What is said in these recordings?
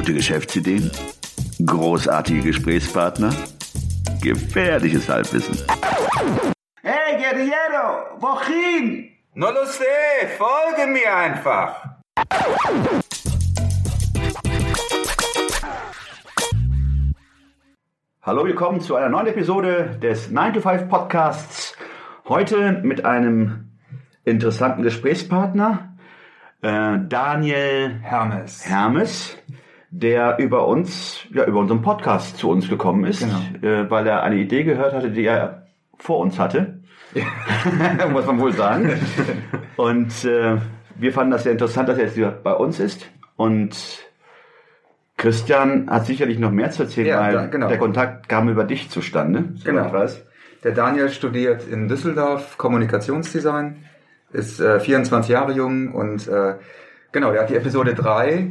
Gute Geschäftsideen? Großartige Gesprächspartner? Gefährliches Halbwissen. Hey, Guerriero, wohin? No lo sé, folge mir einfach. Hallo, willkommen zu einer neuen Episode des 9 to 5 Podcasts. Heute mit einem interessanten Gesprächspartner, äh, Daniel Hermes. Hermes, der über uns, ja, über unseren Podcast zu uns gekommen ist, äh, weil er eine Idee gehört hatte, die er vor uns hatte. Muss man wohl sagen. Und äh, wir fanden das sehr interessant, dass er jetzt wieder bei uns ist. Und Christian hat sicherlich noch mehr zu erzählen, Ja, weil da- genau. der Kontakt kam über dich zustande. soweit Genau. Ich weiß. Der Daniel studiert in Düsseldorf Kommunikationsdesign, ist äh, 24 Jahre jung und äh, genau, der hat die Episode 3,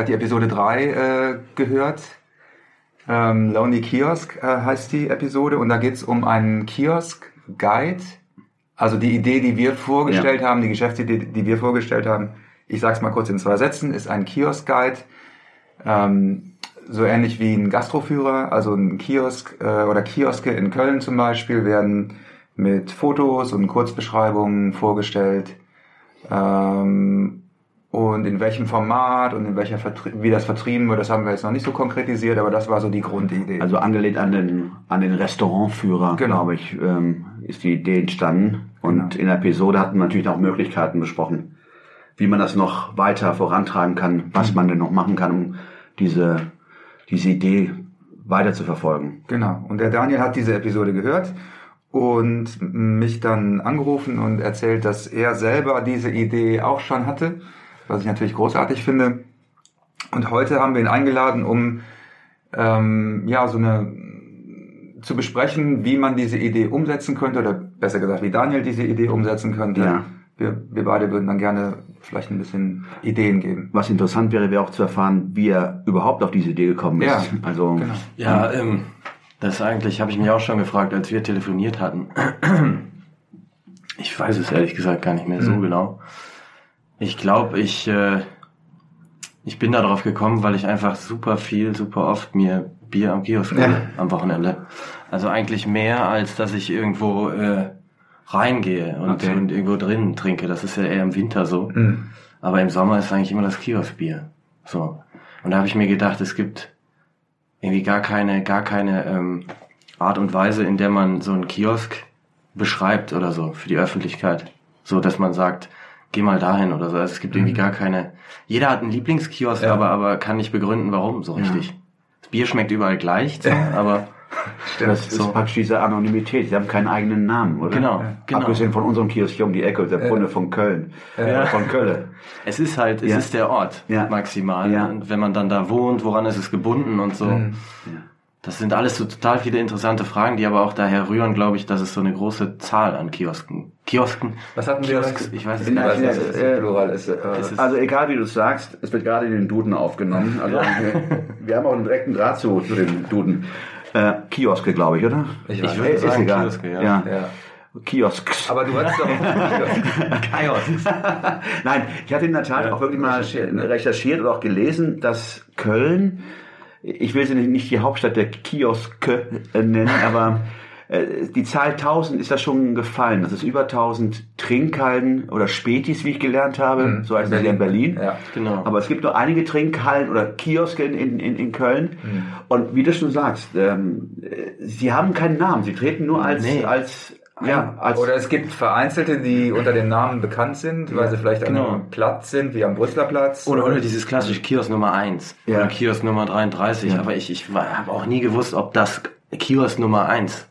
hat die Episode 3 äh, gehört. Ähm, Lonely Kiosk äh, heißt die Episode und da geht's um einen Kiosk-Guide. Also die Idee, die wir vorgestellt haben, die Geschäftsidee, die wir vorgestellt haben, ich sag's mal kurz in zwei Sätzen, ist ein Kiosk-Guide. Ähm, so ähnlich wie ein Gastroführer, also ein Kiosk äh, oder Kioske in Köln zum Beispiel werden mit Fotos und Kurzbeschreibungen vorgestellt ähm, und in welchem Format und in welcher Vertrie wie das vertrieben wird, das haben wir jetzt noch nicht so konkretisiert, aber das war so die Grundidee. Also angelehnt an den, an den Restaurantführer, Genau. glaube ich, ähm, ist die Idee entstanden. Und Genau. in der Episode hatten wir natürlich auch Möglichkeiten besprochen, wie man das noch weiter vorantreiben kann, was Mhm. man denn noch machen kann, um diese, diese Idee weiter zu verfolgen. Genau. Und der Daniel hat diese Episode gehört und mich dann angerufen und erzählt, dass er selber diese Idee auch schon hatte, was ich natürlich großartig finde. Und heute haben wir ihn eingeladen, um ähm, ja so eine zu besprechen, wie man diese Idee umsetzen könnte oder besser gesagt, wie Daniel diese Idee umsetzen könnte. Ja. Wir, wir beide würden dann gerne vielleicht ein bisschen Ideen geben. Was interessant wäre, wäre auch zu erfahren, wie er überhaupt auf diese Idee gekommen ist. Ja, also, genau. Ja, ähm, das eigentlich habe ich mich auch schon gefragt, als wir telefoniert hatten. Ich weiß es ehrlich gesagt gar nicht mehr so genau. Ich glaube, ich, äh, ich bin darauf gekommen, weil ich einfach super viel, super oft mir Bier am Kiosk Ja. am Wochenende. Also eigentlich mehr, als dass ich irgendwo äh, reingehe und, Okay. und irgendwo drinnen trinke. Das ist ja eher im Winter so. Mhm. Aber im Sommer ist eigentlich immer das Kioskbier. So. Und da habe ich mir gedacht, es gibt irgendwie gar keine, gar keine ähm, Art und Weise, in der man so einen Kiosk beschreibt oder so für die Öffentlichkeit. So, dass man sagt, geh mal dahin oder so. Also es gibt irgendwie gar keine. Jeder hat einen Lieblingskiosk, Ja. aber, aber kann nicht begründen, warum so richtig. Das Bier schmeckt überall gleich, so, aber das ist so. praktisch diese Anonymität. Sie haben keinen eigenen Namen, oder? Genau, genau. Abgesehen von unserem Kiosk hier um die Ecke, der Bunde von Köln. Ja. Von Köln. es ist halt, es Ja. ist der Ort Ja. maximal. Ja. Und wenn man dann da wohnt, woran ist es gebunden und so. Mhm. Das sind alles so total viele interessante Fragen, die aber auch daher rühren, glaube ich, dass es so eine große Zahl an Kiosken. Kiosken? Was hatten wir? Kiosks, ich weiß es nicht. Ja, was das äh, Plural ist. Äh, es ist- Also egal wie du es sagst, es wird gerade in den Duden aufgenommen. Also wir, wir haben auch einen direkten Draht zu, zu dem Duden. Äh, Kioske, glaube ich, oder? Ich Ich weiß. würde Ist sagen egal. Kioske, ja. ja. Ja. Kiosks. Aber du hast doch Chaos. Nein, ich hatte in der Tat auch wirklich mal recherchiert, recherchiert oder auch gelesen, dass Köln, ich will sie nicht- die Hauptstadt der Kioske äh, nennen, aber äh, die Zahl 1000 ist da schon gefallen. Das ist über 1000 Trinkhallen oder Spätis, wie ich gelernt habe. Mhm. So heißt es ja in Berlin. Ja. Genau. Aber es gibt nur einige Trinkhallen oder Kioske in, in, in, in Köln. Mhm. Und wie du schon sagst, ähm, äh, sie haben keinen Namen. Sie treten nur als, Nee. als, ja, als, Oder es gibt Vereinzelte, die unter dem Namen bekannt sind, weil sie vielleicht an genau. einem Platz sind, wie am Brüsseler Platz. Oder, oder dieses klassische Kiosk Nummer 1 Ja. oder Kiosk Nummer 33. Ja. Aber ich, ich habe auch nie gewusst, ob das Kiosk Nummer 1,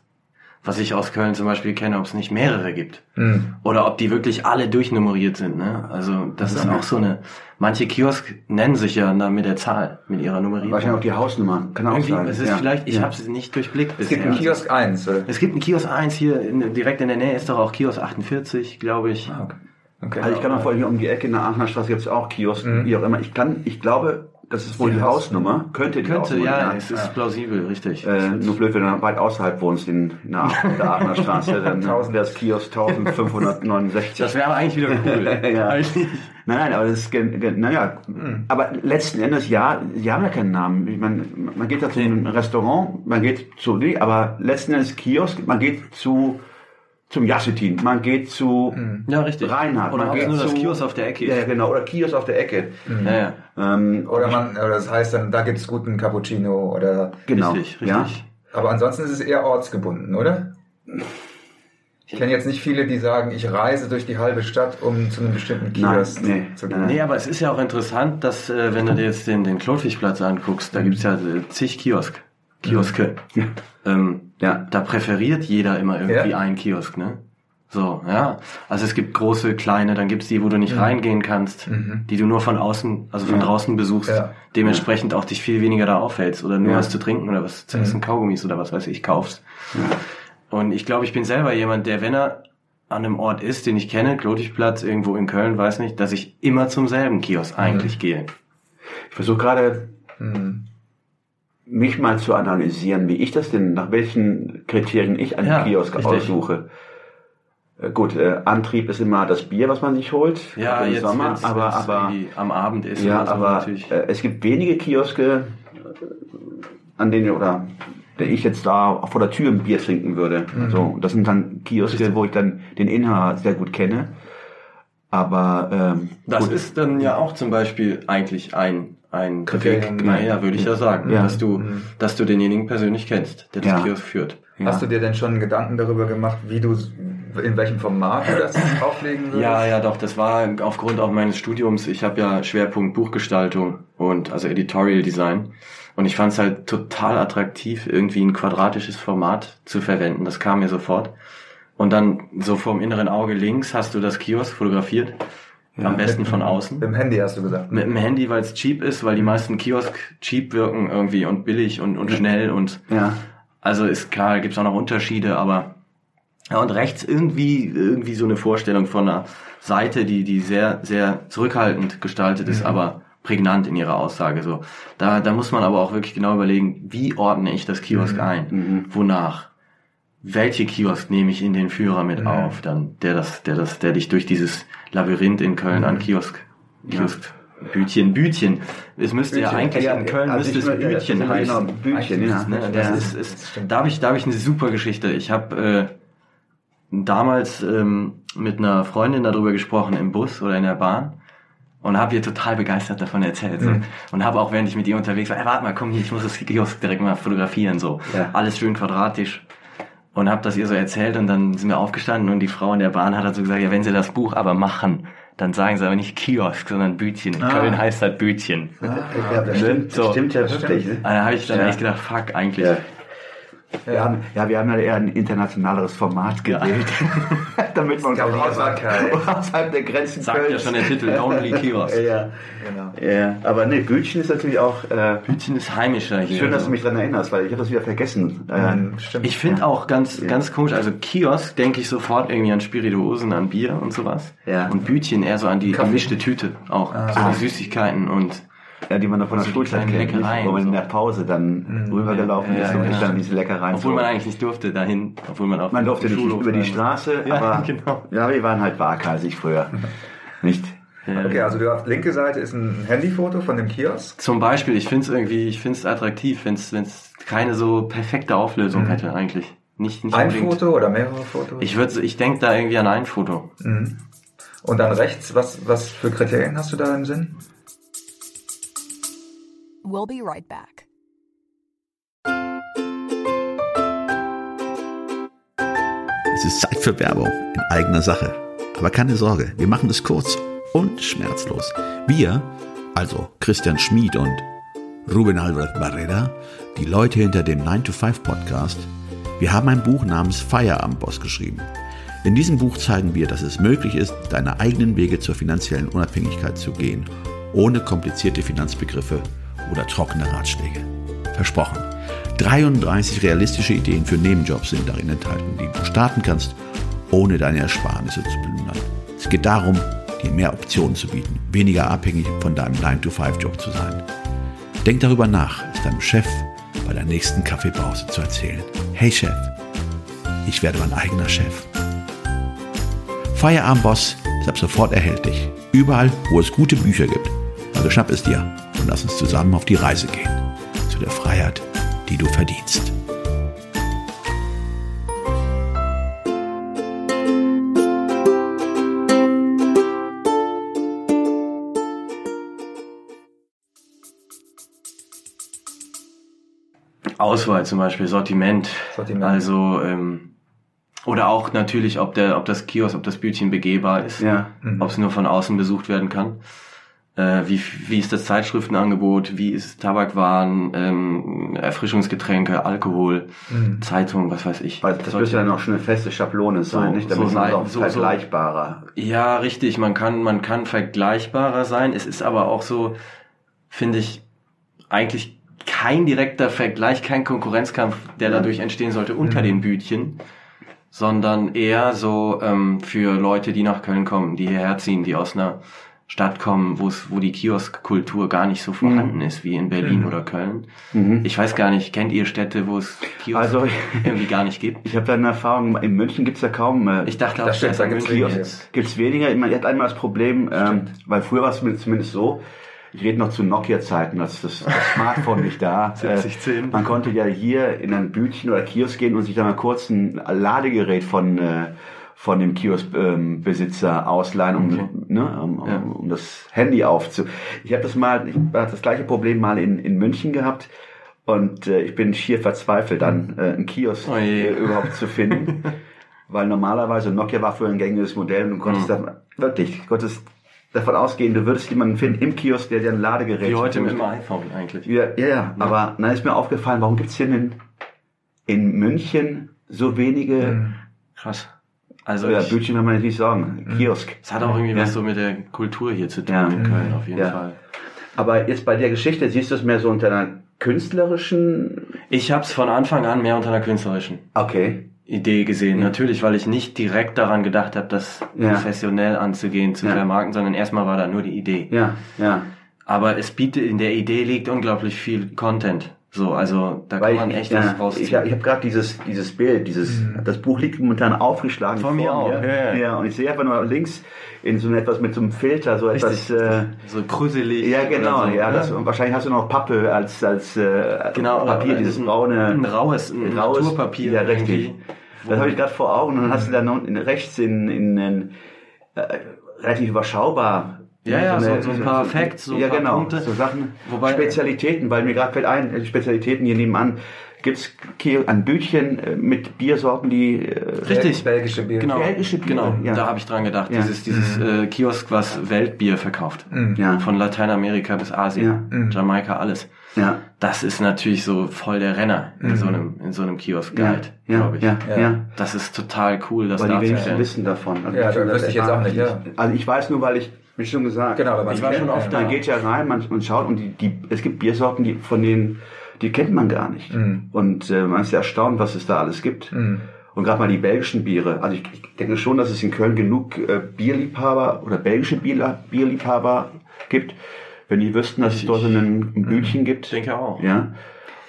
was ich aus Köln zum Beispiel kenne, ob es nicht mehrere gibt. Hm. Oder ob die wirklich alle durchnummeriert sind. Ne? Also das ist auch so eine... Manche Kiosk nennen sich ja dann mit der Zahl, mit ihrer Nummerierung. wahrscheinlich auch die Hausnummer. Kann auch Irgendwie, sein. es ist ja. vielleicht, ich ja. habe es nicht durchblickt Es gibt bisher. einen Kiosk 1. Oder? Es gibt einen Kiosk 1 hier in, direkt in der Nähe, ist doch auch Kiosk 48, glaube ich. Ah, okay. Okay. Also ich kann auch vorhin hier um die Ecke in der Aachener Straße gibt es auch Kiosk, Mhm. wie auch immer. Ich kann, ich glaube, das ist wohl die, Die Hausnummer. Könnte die Könnte, Hausnummer ja, es ist plausibel, richtig. Äh, nur blöd, wenn du weit außerhalb wohnst, in, in der, Aachen- der Aachener Straße, dann wäre das Kiosk 1569. Das wäre aber eigentlich wieder cool. Ja. Eigentlich. Nein, nein, aber das ist, naja, aber letzten Endes, ja, sie haben ja keinen Namen. Ich meine, man geht da zu einem Restaurant, man geht zu, nee, aber letzten Endes Kiosk, man geht zu, zum Jassetin, man geht zu Ja, richtig. Reinhard, Oder man geht nur das zu, Kiosk auf der Ecke Ja, ja, genau, oder Kiosk auf der Ecke. Ja, ja. Ähm, Oder man, oder das heißt dann, da gibt's guten Cappuccino oder. genau, Richtig, ja. richtig. Aber ansonsten ist es eher ortsgebunden, oder? Ich kenne jetzt nicht viele, die sagen, ich reise durch die halbe Stadt, um zu einem bestimmten Nein, Kiosk nee, zu gehen. Nee, aber es ist ja auch interessant, dass, äh, wenn du dir jetzt den, den Klotwigplatz anguckst, da gibt's ja äh, zig Kiosk, Kioske. Ähm, Ja. Da präferiert jeder immer irgendwie Ja. einen Kiosk, ne? So, ja. Also es gibt große, kleine, dann gibt's die, wo du nicht reingehen kannst, die du nur von außen, also von Ja. draußen besuchst, Ja. dementsprechend auch dich viel weniger da aufhältst oder nur Ja. was zu trinken oder was zu essen, Kaugummis oder was weiß ich, kaufst. Und ich glaube, ich bin selber jemand, der, wenn er an einem Ort ist, den ich kenne, Klotigplatz, irgendwo in Köln, weiß nicht, dass ich immer zum selben Kiosk eigentlich gehe. Ich versuche gerade, Hm. Mich mal zu analysieren, wie ich das denn, nach welchen Kriterien ich einen Ja, Kiosk richtig. aussuche. Äh, Gut, äh, Antrieb ist immer das Bier, was man sich holt Ja, im jetzt Sommer, wenn's- aber, wenn's aber am Abend ist ja, aber äh, es gibt wenige Kioske, äh, an denen oder der ich jetzt da vor der Tür ein Bier trinken würde. Mhm. So, und das sind dann Kioske, wo ich dann den Inhaber sehr gut kenne. Aber ähm, Das gut, ist dann ja auch zum Beispiel eigentlich ein ein Kriterium, Weg, naja, würde ich ja sagen, Ja. dass du dass du denjenigen persönlich kennst, der das Ja. Kiosk führt. ja. Hast du dir denn schon Gedanken darüber gemacht, wie du, in welchem Format du das auflegen würdest? Ja, ja, doch, das war aufgrund auch meines Studiums. Ich habe ja Schwerpunkt Buchgestaltung und also Editorial Design. Und ich fand es halt total attraktiv, irgendwie ein quadratisches Format zu verwenden. Das kam mir sofort. Und dann so vom inneren Auge links hast du das Kiosk fotografiert. Am besten von außen. Mit dem Handy hast du gesagt. Mit dem Handy, weil es cheap ist, weil die meisten Kiosk cheap wirken irgendwie und billig und, und schnell und ja. also ist klar, gibt's auch noch Unterschiede, aber ja, und rechts irgendwie irgendwie so eine Vorstellung von einer Seite, die die sehr sehr zurückhaltend gestaltet ist, aber prägnant in ihrer Aussage so. Da da muss man aber auch wirklich genau überlegen, wie ordne ich das Kiosk ein? Wonach? Welche Kiosk nehme ich in den Führer mit auf, dann der das der das der dich durch dieses Labyrinth in Köln an Kiosk Kiosk Bütchen, Bütchen. Es müsste ja Bütchen. eigentlich Ja, in Köln also müsste es meine, ja, Bütchen genau, heißen. Bütchen, ja. Ne, das Ja. ist, ist, da habe ich, da habe ich eine super Geschichte. Ich habe äh, damals ähm, mit einer Freundin darüber gesprochen im Bus oder in der Bahn und habe ihr total begeistert davon erzählt so. und habe auch während ich mit ihr unterwegs war, ey, warte mal, komm hier, ich muss das Kiosk direkt mal fotografieren so, Ja. alles schön quadratisch und habe das ihr so erzählt und dann sind wir aufgestanden und die Frau in der Bahn hat halt so gesagt, ja, wenn sie das Buch aber machen, dann sagen sie aber nicht Kiosk, sondern Bütchen. In Köln heißt das Bütchen. Ja, das stimmt, das So. stimmt ja wirklich. Ne? Da habe ich dann Ja. echt gedacht, fuck, eigentlich. Ja. Wir haben, ja, wir haben ja eher ein internationaleres Format gewählt, damit man uns auch außerhalb, außerhalb der Grenzen Sagt ja Kölns- schon der Titel, Lonely Kiosk. Ja, Genau. ja, aber ne, Bütchen ist natürlich auch äh, Bütchen ist heimischer hier. schön, dass so. du mich daran erinnerst, weil ich habe das wieder vergessen. Äh, Stimmt. Ich finde auch ganz, ganz komisch, also Kiosk denke ich sofort irgendwie an Spirituosen, an Bier und sowas. Ja. Und Bütchen eher so an die Kaffee. gemischte Tüte auch. so Ah. die Süßigkeiten und ja, die man noch von der So die Schulzeit kennt, wo man in so. der Pause dann rübergelaufen Ja, ist ja, und genau. dann diese Leckereien obwohl so- man eigentlich nicht durfte dahin, obwohl man auf Man durfte nicht Schulhof über die war. Straße, Ja, aber genau. ja, wir waren halt waghalsig früher. Nicht? Ja. Okay, also hast linke Seite ist ein Handyfoto von dem Kiosk. Zum Beispiel, ich finde es irgendwie, ich finde es attraktiv, wenn es keine so perfekte Auflösung hätte eigentlich. Nicht, nicht Ein unbedingt. Foto oder mehrere Fotos? Ich würde, ich denke da irgendwie an ein Foto. Mhm. Und dann rechts, was, was für Kriterien hast du da im Sinn? We'll be right back. Es ist Zeit für Werbung in eigener Sache. Aber keine Sorge, wir machen es kurz und schmerzlos. Wir, also Christian Schmid und Ruben Albert Barrera, die Leute hinter dem 9-to-5 Podcast, wir haben ein Buch namens Feierabendboss geschrieben. In diesem Buch zeigen wir, dass es möglich ist, deine eigenen Wege zur finanziellen Unabhängigkeit zu gehen, ohne komplizierte Finanzbegriffe oder trockene Ratschläge. Versprochen. 33 realistische Ideen für Nebenjobs sind darin enthalten, die du starten kannst, ohne deine Ersparnisse zu plündern. Es geht darum, dir mehr Optionen zu bieten, weniger abhängig von deinem 9-to-5-Job zu sein. Denk darüber nach, es deinem Chef bei der nächsten Kaffeepause zu erzählen. Hey Chef, ich werde mein eigener Chef. Feierabendboss ist ab sofort erhältlich. Überall, wo es gute Bücher gibt. Also schnapp es dir und lass uns zusammen auf die Reise gehen. Zu der Freiheit, die du verdienst. Auswahl zum Beispiel, Sortiment. Sortiment. Also, ähm, oder auch natürlich, ob der, ob das Kiosk, ob das Bütchen begehbar ist. Ja. Ob es nur von außen besucht werden kann. Äh, wie, wie ist das Zeitschriftenangebot? Wie ist Tabakwaren, ähm, Erfrischungsgetränke, Alkohol, Zeitung, was weiß ich. Weil das müsste dann auch schon eine feste Schablone sein, So- nicht? so Damit sein- es auch so- so- vergleichbarer. Ja, richtig. Man kann, man kann vergleichbarer sein. Es ist aber auch so, finde ich, eigentlich kein direkter Vergleich, kein Konkurrenzkampf, der dadurch entstehen sollte unter den Bütchen, sondern eher so ähm, für Leute, die nach Köln kommen, die hierher ziehen, die aus einer Stadt kommen, wo es, wo die Kioskkultur gar nicht so vorhanden ist wie in Berlin oder Köln. Ich weiß gar nicht, kennt ihr Städte, wo es Kiosk Also- irgendwie gar nicht gibt? Ich habe da eine Erfahrung, in München gibt's ja kaum äh, Ich dachte auch, da gibt's München wenige. ist. Gibt's weniger. Ich meine, ihr habt einmal das Problem, ähm, weil früher war es zumindest so, ich rede noch zu Nokia-Zeiten, als das, das Smartphone nicht da. 7010. Äh, man konnte ja hier in ein Bütchen oder Kiosk gehen und sich da mal kurz ein Ladegerät von, äh, von dem Kioskbesitzer ähm, ausleihen, um, ne, um, um, Ja. um das Handy aufzu. Ich habe das mal, ich hatte das gleiche Problem mal in, in München gehabt. Und äh, ich bin schier verzweifelt, dann äh, einen Kiosk Oh äh, überhaupt zu finden. Weil normalerweise Nokia war für ein gängiges Modell und du konntest Mhm. da, wirklich, du konntest davon ausgehen, du würdest jemanden finden im Kiosk, der dir ein Ladegerät Wie heute mit dem iPhone eigentlich. Ja, ja, ja. aber dann ist mir aufgefallen, warum gibt's hier in, in München so wenige Krass. Also ja, Bildschirme, kann man nicht sagen, Kiosk. es hat auch irgendwie Ja. was so mit der Kultur hier zu tun Ja. in Köln auf jeden Ja. Fall. Aber jetzt bei der Geschichte, siehst du es mehr so unter einer künstlerischen, Ich habe es von Anfang an mehr unter einer künstlerischen okay, Idee gesehen. Natürlich, weil ich nicht direkt daran gedacht habe, das professionell anzugehen, zu vermarkten, sondern erstmal war da nur die Idee. ja, ja. Aber es bietet, in der Idee liegt unglaublich viel Content. So, also da Weil kann man ich, echt was ich, rausziehen. ich habe gerade dieses, dieses Bild, dieses, das Buch liegt momentan aufgeschlagen Von mir vor auch, ja, ja. und ich sehe einfach nur links in so etwas mit so einem Filter, so etwas, äh, so krüselig. ja genau, so, ja, das, und wahrscheinlich hast du noch Pappe als, als äh, genau, Papier, dieses ein, braune, ein raues, ein raues- Naturpapier. Ja, richtig. Das habe ich gerade vor Augen und dann hast du dann rechts in, in, in äh, relativ überschaubar. Ja, ja, eine- so- so ein paar Facts, so ein ja, paar genau, Punkte. so Sachen, Wobei- Spezialitäten, weil mir gerade fällt ein, äh, Spezialitäten hier nebenan, gibt's ein Bütchen äh, mit Biersorten, die äh, Richtig. Belgische Bier. Genau, Belgische Biere, genau. ja. da habe ich dran gedacht. Ja. Dieses, dieses äh, Kiosk, was Weltbier verkauft. ja, Von Lateinamerika bis Asien, Ja. Jamaika, alles. ja, Das ist natürlich so voll der Renner in so einem, in so einem ja, Kiosk-Guide, ja, glaube ich. ja, ja, Ja. Das ist total cool, das weil die wenigsten wissen davon. Also Ja, das wüsste ich jetzt auch nicht, ja. Also ich weiß nur, weil ich, wie schon gesagt, Genau, aber Ich war schon oft da. Man geht ja rein, man, man schaut und die, die, es gibt Biersorten, die von denen, die kennt man gar nicht. Mhm. Und äh, man ist ja erstaunt, was es da alles gibt. Mhm. Und gerade mal die belgischen Biere. Also ich, ich denke schon, dass es in Köln genug äh, Bierliebhaber oder belgische Bierla- Bierliebhaber gibt, wenn die wüssten, dass es dort so ein, ein Bütchen gibt. Ich denke auch. Ja.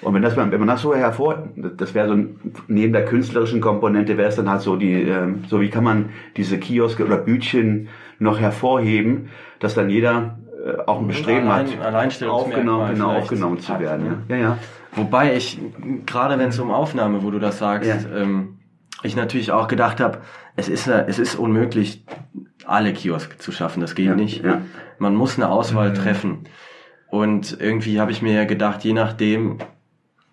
Und wenn das, wenn man das so hervor, das wäre so ein, neben der künstlerischen Komponente wäre es dann halt so die, ähm, so wie kann man diese Kioske oder Bütchen noch hervorheben, dass dann jeder äh, auch ein Bestreben Allein- hat, aufgenommen, genau, aufgenommen zu werden. Ja, ja. ja. Wobei ich, gerade wenn es um Aufnahme, wo du das sagst, Ja. ähm, ich natürlich auch gedacht habe, es ist, es ist unmöglich, alle Kiosk zu schaffen. Das geht Ja, nicht. ja. Man muss eine Auswahl treffen. Und irgendwie habe ich mir ja gedacht, je nachdem,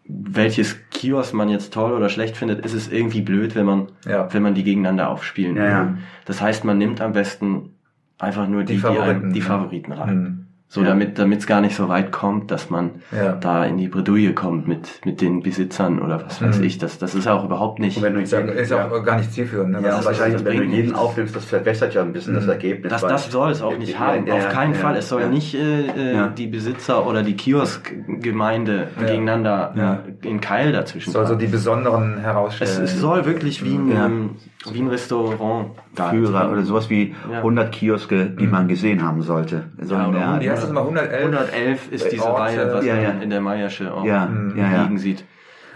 welches Kiosk man jetzt toll oder schlecht findet, ist es irgendwie blöd, wenn man, Ja. wenn man die gegeneinander aufspielen Ja, will. Das heißt, man nimmt am besten einfach nur die, Die die, Favoriten, die ja. Favoriten rein. Mhm. So, Ja. damit damit es gar nicht so weit kommt, dass man Ja. da in die Bredouille kommt mit, mit den Besitzern oder was weiß Mhm. ich. Das, das ist auch überhaupt nicht. Und wenn du Ist, ja, ist auch gar nicht zielführend. Ne? Ja, Was- wahrscheinlich, das wenn du bringt jeden nichts. aufnimmst, das verbessert ja ein bisschen das Ergebnis. das, weil- das soll es auch nicht Ja, haben. ja, Auf keinen ja, Fall. Es soll ja. nicht äh, äh, Ja. die Besitzer oder die Kioskgemeinde Ja. gegeneinander Ja. äh, in Keil dazwischen soll so die besonderen es, herausstellen. es soll wirklich wie ein, Ja. ähm, wie ein Restaurant Führer oder sowas wie Ja. 100 Kioske, die man gesehen haben sollte. So, Ja, oder ja, ist mal 111? 111 ist diese Orte. Reihe, was Ja, man ja. in der Mayersche auch Ja, ja, ja. liegen sieht.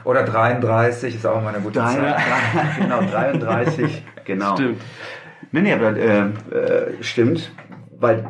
Oder 33 ist auch mal eine gute Drei, Zahl. drei, genau, 33, genau. Stimmt. Nee, nee, aber äh, äh, stimmt, weil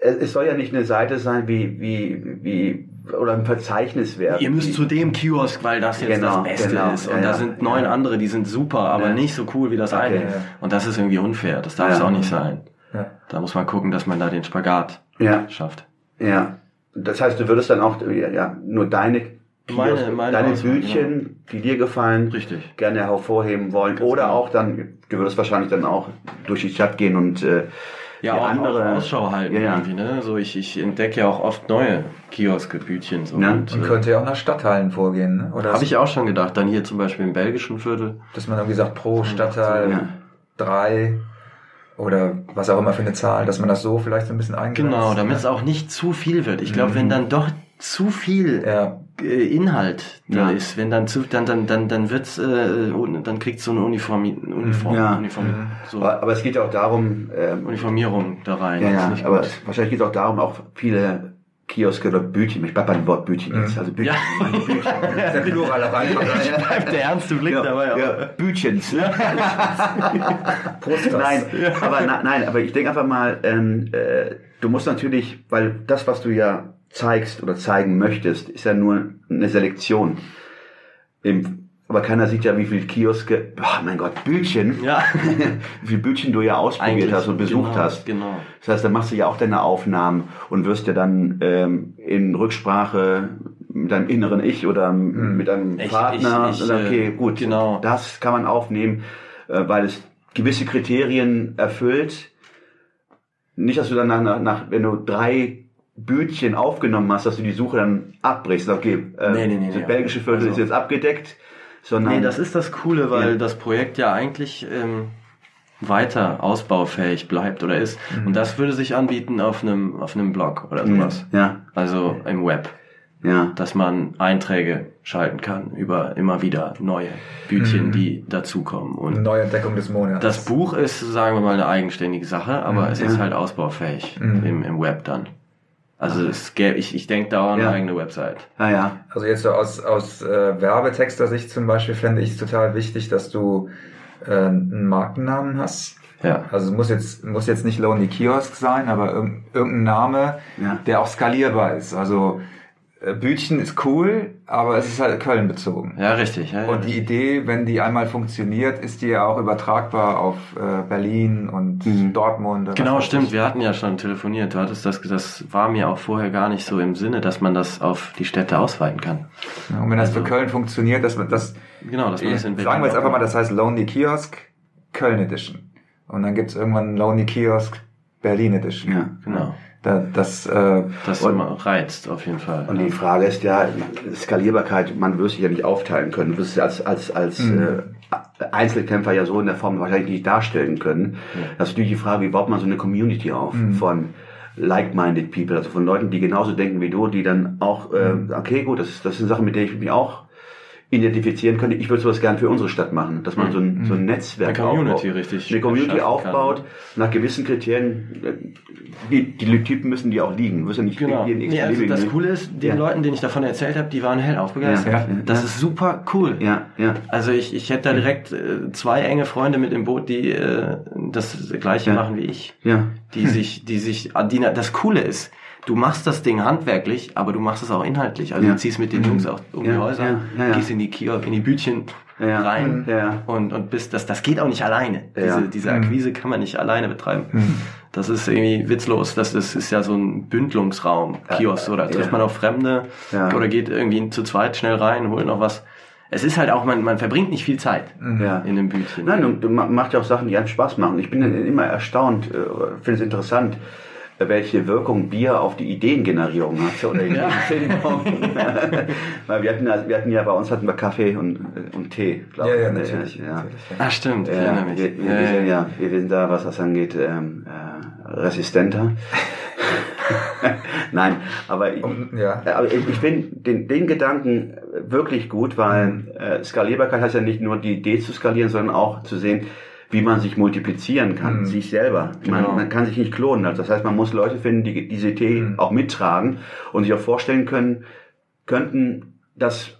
äh, es soll ja nicht eine Seite sein wie, wie, wie oder ein Verzeichnis werden. Ihr müsst zu dem Kiosk, weil das jetzt Genau, das Beste genau, ist. ja, Und da ja, sind neun ja. andere, die sind super, aber Ja. nicht so cool wie das Okay, eine. Und das ist irgendwie unfair. Das darf Ja. es auch nicht sein. Ja. Da muss man gucken, dass man da den Spagat Ja, schafft. Ja. Das heißt, du würdest dann auch ja, ja, nur deine Meine- Kiosk- meine deine Bütchen, die dir gefallen, Richtig. gerne hervorheben wollen. Oder genau. auch dann, du würdest wahrscheinlich dann auch durch die Stadt gehen und äh, Ja, die auch, andere auch Ausschau halten Ja, ja. irgendwie, ne? So, ich, ich entdecke ja auch oft neue Kioske, Bütchen. So. Ja. Und, Und äh, könnte ja auch nach Stadtteilen vorgehen, ne? Oder Habe ich auch schon gedacht. Dann hier zum Beispiel im belgischen Viertel. dass man irgendwie sagt, pro Stadtteil Ja. drei oder was auch immer für eine Zahl, dass man das so vielleicht so ein bisschen eingrenzt. Genau, damit es auch nicht zu viel wird. Ich glaube, wenn dann doch zu viel Ja. äh, Inhalt da Ja. ist, wenn dann zu, dann dann dann dann wird's, äh, dann kriegt so eine Uniform, Uniform, Ja. Uniform so aber, aber es geht ja auch darum, ähm, Uniformierung da rein. Ja, ja, nicht aber gut. es, wahrscheinlich geht es auch darum, auch viele Kioske oder Bütchen, ich bleib bei dem Wort Bütchen jetzt, also Bütchen. Ja. Der Plural auch einfach. Bleibt der ernste Blick Ja, dabei. ja, Bütchens. Ne? Nein, aber na, nein, aber ich denke einfach mal, ähm, äh, du musst natürlich, weil das, was du ja zeigst oder zeigen möchtest, ist ja nur eine Selektion. Im, aber keiner sieht ja, wie viel Kioske, oh mein Gott, Bütchen, Ja. wie viel Bütchen du ja ausprobiert Eigentlich, hast und besucht genau, hast. genau. Das heißt, da machst du ja auch deine Aufnahmen und wirst ja dann ähm, in Rücksprache mit deinem inneren Ich oder mit deinem Ich- Partner ich- ich, sagen, okay, äh, gut, genau. das kann man aufnehmen, äh, weil es gewisse Kriterien erfüllt. Nicht, dass du dann nach, nach, nach wenn du drei Bütchen aufgenommen hast, dass du die Suche dann abbrichst. Okay, äh, Nee, nee, nee, das nee, belgische Viertel also- ist jetzt abgedeckt, sondern Nee, das ist das Coole, weil Ja. das Projekt ja eigentlich ähm, weiter ausbaufähig bleibt oder ist. Mhm. Und das würde sich anbieten auf einem auf einem Blog oder sowas. ja, Also im Web. ja, dass man Einträge schalten kann über immer wieder neue Bütchen, Mhm. die dazukommen. Und Neuentdeckung des Monats. das Buch ist, sagen wir mal, eine eigenständige Sache, aber es ist halt ausbaufähig Mhm. im, im Web dann. Also es gäbe, ich, ich denke da auch eine Ja. eigene Website. ja, ja, Also jetzt so aus, aus äh, Werbetexter-Sicht zum Beispiel fände ich es total wichtig, dass du äh, einen Markennamen hast. Ja. Also es muss jetzt, muss jetzt nicht Lonely Kiosk sein, aber irg irgendein Name, Ja. der auch skalierbar ist. Also Bütchen ist cool, aber es ist halt Köln bezogen. Ja, richtig. Ja, Und die Idee, wenn die einmal funktioniert, ist die ja auch übertragbar auf äh, Berlin und Dortmund. und Genau, was stimmt. ich. Wir hatten ja schon telefoniert. Du hattest das, das war mir auch vorher gar nicht so im Sinne, dass man das auf die Städte ausweiten kann. Ja, Und wenn das für Also- Köln funktioniert, dass man das, Genau, dass man das in Berlin sagen wir jetzt einfach mal, das heißt Lonely Kiosk Köln Edition. Und dann gibt's irgendwann Lonely Kiosk Berlin Edition. Ja. Genau. Da, das, äh, Das Und- reizt auf jeden Fall. Und die Frage ist ja, Skalierbarkeit, man wird sich ja nicht aufteilen können. Du wirst es ja als, als, als äh, Einzelkämpfer ja so in der Form wahrscheinlich nicht darstellen können. Das ist natürlich die Frage, wie baut man so eine Community auf von like-minded people, also von Leuten, die genauso denken wie du, die dann auch, äh, okay, gut, das, ist- das sind Sachen, mit denen ich mich auch identifizieren könnte. Ich würde sowas gern für unsere Stadt machen, dass man so ein, so ein Netzwerk Eine Community aufbaut, richtig eine Community schaffen kann. aufbaut, nach gewissen Kriterien, die, die Typen müssen die auch liegen. Wirst ja nicht Genau. jeden Nee, also das Coole ist, den Ja. Leuten, denen ich davon erzählt habe, die waren hellauf begeistert. Ja, das ja. ist super cool. Ja, ja. Also ich, ich hätte da direkt äh, zwei enge Freunde mit im Boot, die äh, das gleiche Ja. machen wie ich. Ja. Die sich, die sich, ah, die, das Coole ist, du machst das Ding handwerklich, aber du machst es auch inhaltlich. Also Ja. du ziehst mit den Jungs auch um Ja, die Häuser, ja, ja, ja. gehst in die Kiosk, in die Bütchen Ja, rein ja, ja. und, und bist, das, das geht auch nicht alleine. Ja. Diese, diese Akquise kann man nicht alleine betreiben. Das ist irgendwie witzlos. Das ist, ist ja so ein Bündelungsraum, Kiosk, oder trifft ja. man auf Fremde Ja. oder geht irgendwie zu zweit schnell rein, holt noch was. Es ist halt auch, man, man verbringt nicht viel Zeit Ja. in dem Bütchen. Nein, du, du ma- machst ja auch Sachen, die einem Spaß machen. Ich bin immer erstaunt, äh, finde es interessant, welche Wirkung Bier auf die Ideengenerierung hat oder Ideenfindung. Weil wir hatten, ja, wir hatten ja bei uns hatten wir Kaffee und, äh, und Tee, glaube ja, ich. ja, ne? natürlich. Ja. natürlich ja. Ah, stimmt, ich Ja, erinnere mich. wir, wir, wir, sind ja, wir sind da, was das angeht, ähm, äh, resistenter. Nein, aber ich, Um, ja. ja, aber ich, ich finde den, den Gedanken wirklich gut, weil äh, Skalierbarkeit heißt ja nicht nur die Idee zu skalieren, sondern auch zu sehen, wie man sich multiplizieren kann, Mhm. sich selber. Genau. Man, man kann sich nicht klonen. Also das heißt, man muss Leute finden, die diese Idee Mhm. auch mittragen und sich auch vorstellen können, könnten, dass